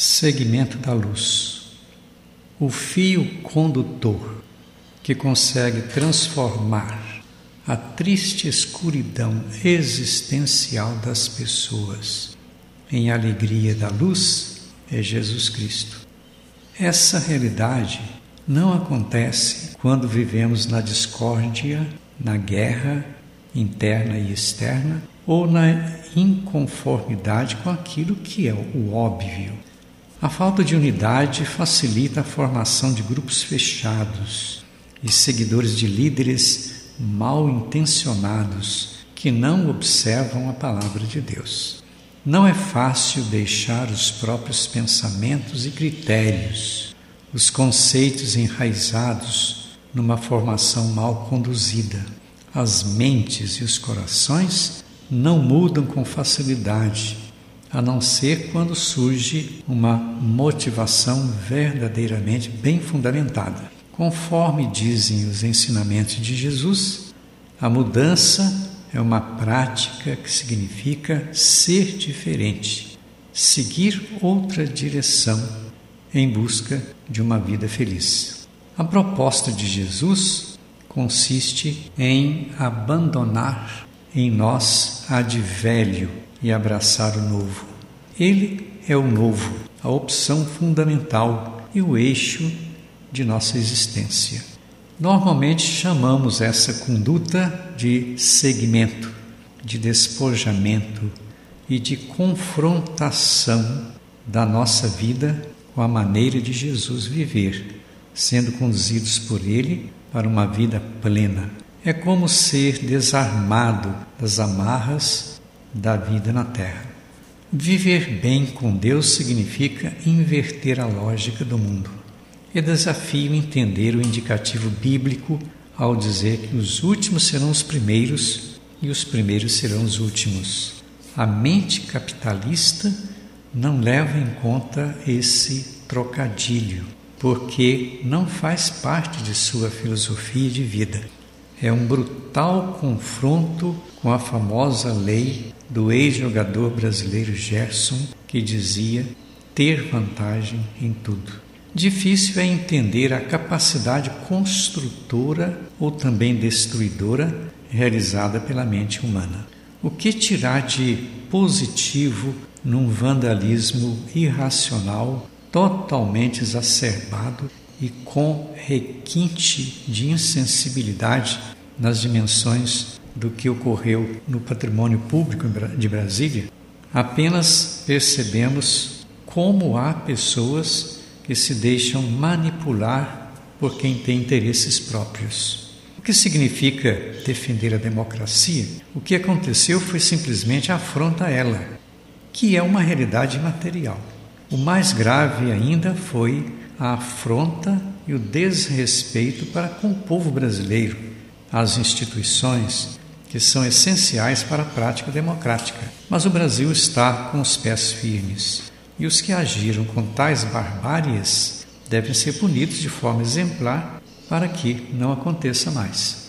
Segmento da luz. O fio condutor que consegue transformar a triste escuridão existencial das pessoas em alegria da luz é Jesus Cristo. Essa realidade não acontece quando vivemos na discórdia, na guerra interna e externa ou na inconformidade com aquilo que é o óbvio. A falta de unidade facilita a formação de grupos fechados e seguidores de líderes mal intencionados que não observam a palavra de Deus. Não é fácil deixar os próprios pensamentos e critérios, os conceitos enraizados numa formação mal conduzida. As mentes e os corações não mudam com facilidade a não ser quando surge uma motivação verdadeiramente bem fundamentada. Conforme dizem os ensinamentos de Jesus, a mudança é uma prática que significa ser diferente, seguir outra direção em busca de uma vida feliz. A proposta de Jesus consiste em abandonar em nós a de velho e abraçar o novo. Ele é o novo, a opção fundamental e o eixo de nossa existência. Normalmente chamamos essa conduta de segmento, de despojamento e de confrontação da nossa vida com a maneira de Jesus viver, sendo conduzidos por Ele para uma vida plena. É como ser desarmado das amarras da vida na Terra. Viver bem com Deus significa inverter a lógica do mundo. É desafio entender o indicativo bíblico ao dizer que os últimos serão os primeiros e os primeiros serão os últimos. A mente capitalista não leva em conta esse trocadilho, porque não faz parte de sua filosofia de vida. É um brutal confronto com a famosa lei do ex-jogador brasileiro Gerson, que dizia ter vantagem em tudo. Difícil é entender a capacidade construtora ou também destruidora realizada pela mente humana. O que tirar de positivo num vandalismo irracional, totalmente exacerbado e com requinte de insensibilidade nas dimensões do que ocorreu no patrimônio público de Brasília, apenas percebemos como há pessoas que se deixam manipular por quem tem interesses próprios. O que significa defender a democracia? O que aconteceu foi simplesmente afronta a ela, que é uma realidade material. O mais grave ainda foi a afronta e o desrespeito para com o povo brasileiro, as instituições, que são essenciais para a prática democrática. Mas o Brasil está com os pés firmes e os que agiram com tais barbáries devem ser punidos de forma exemplar para que não aconteça mais.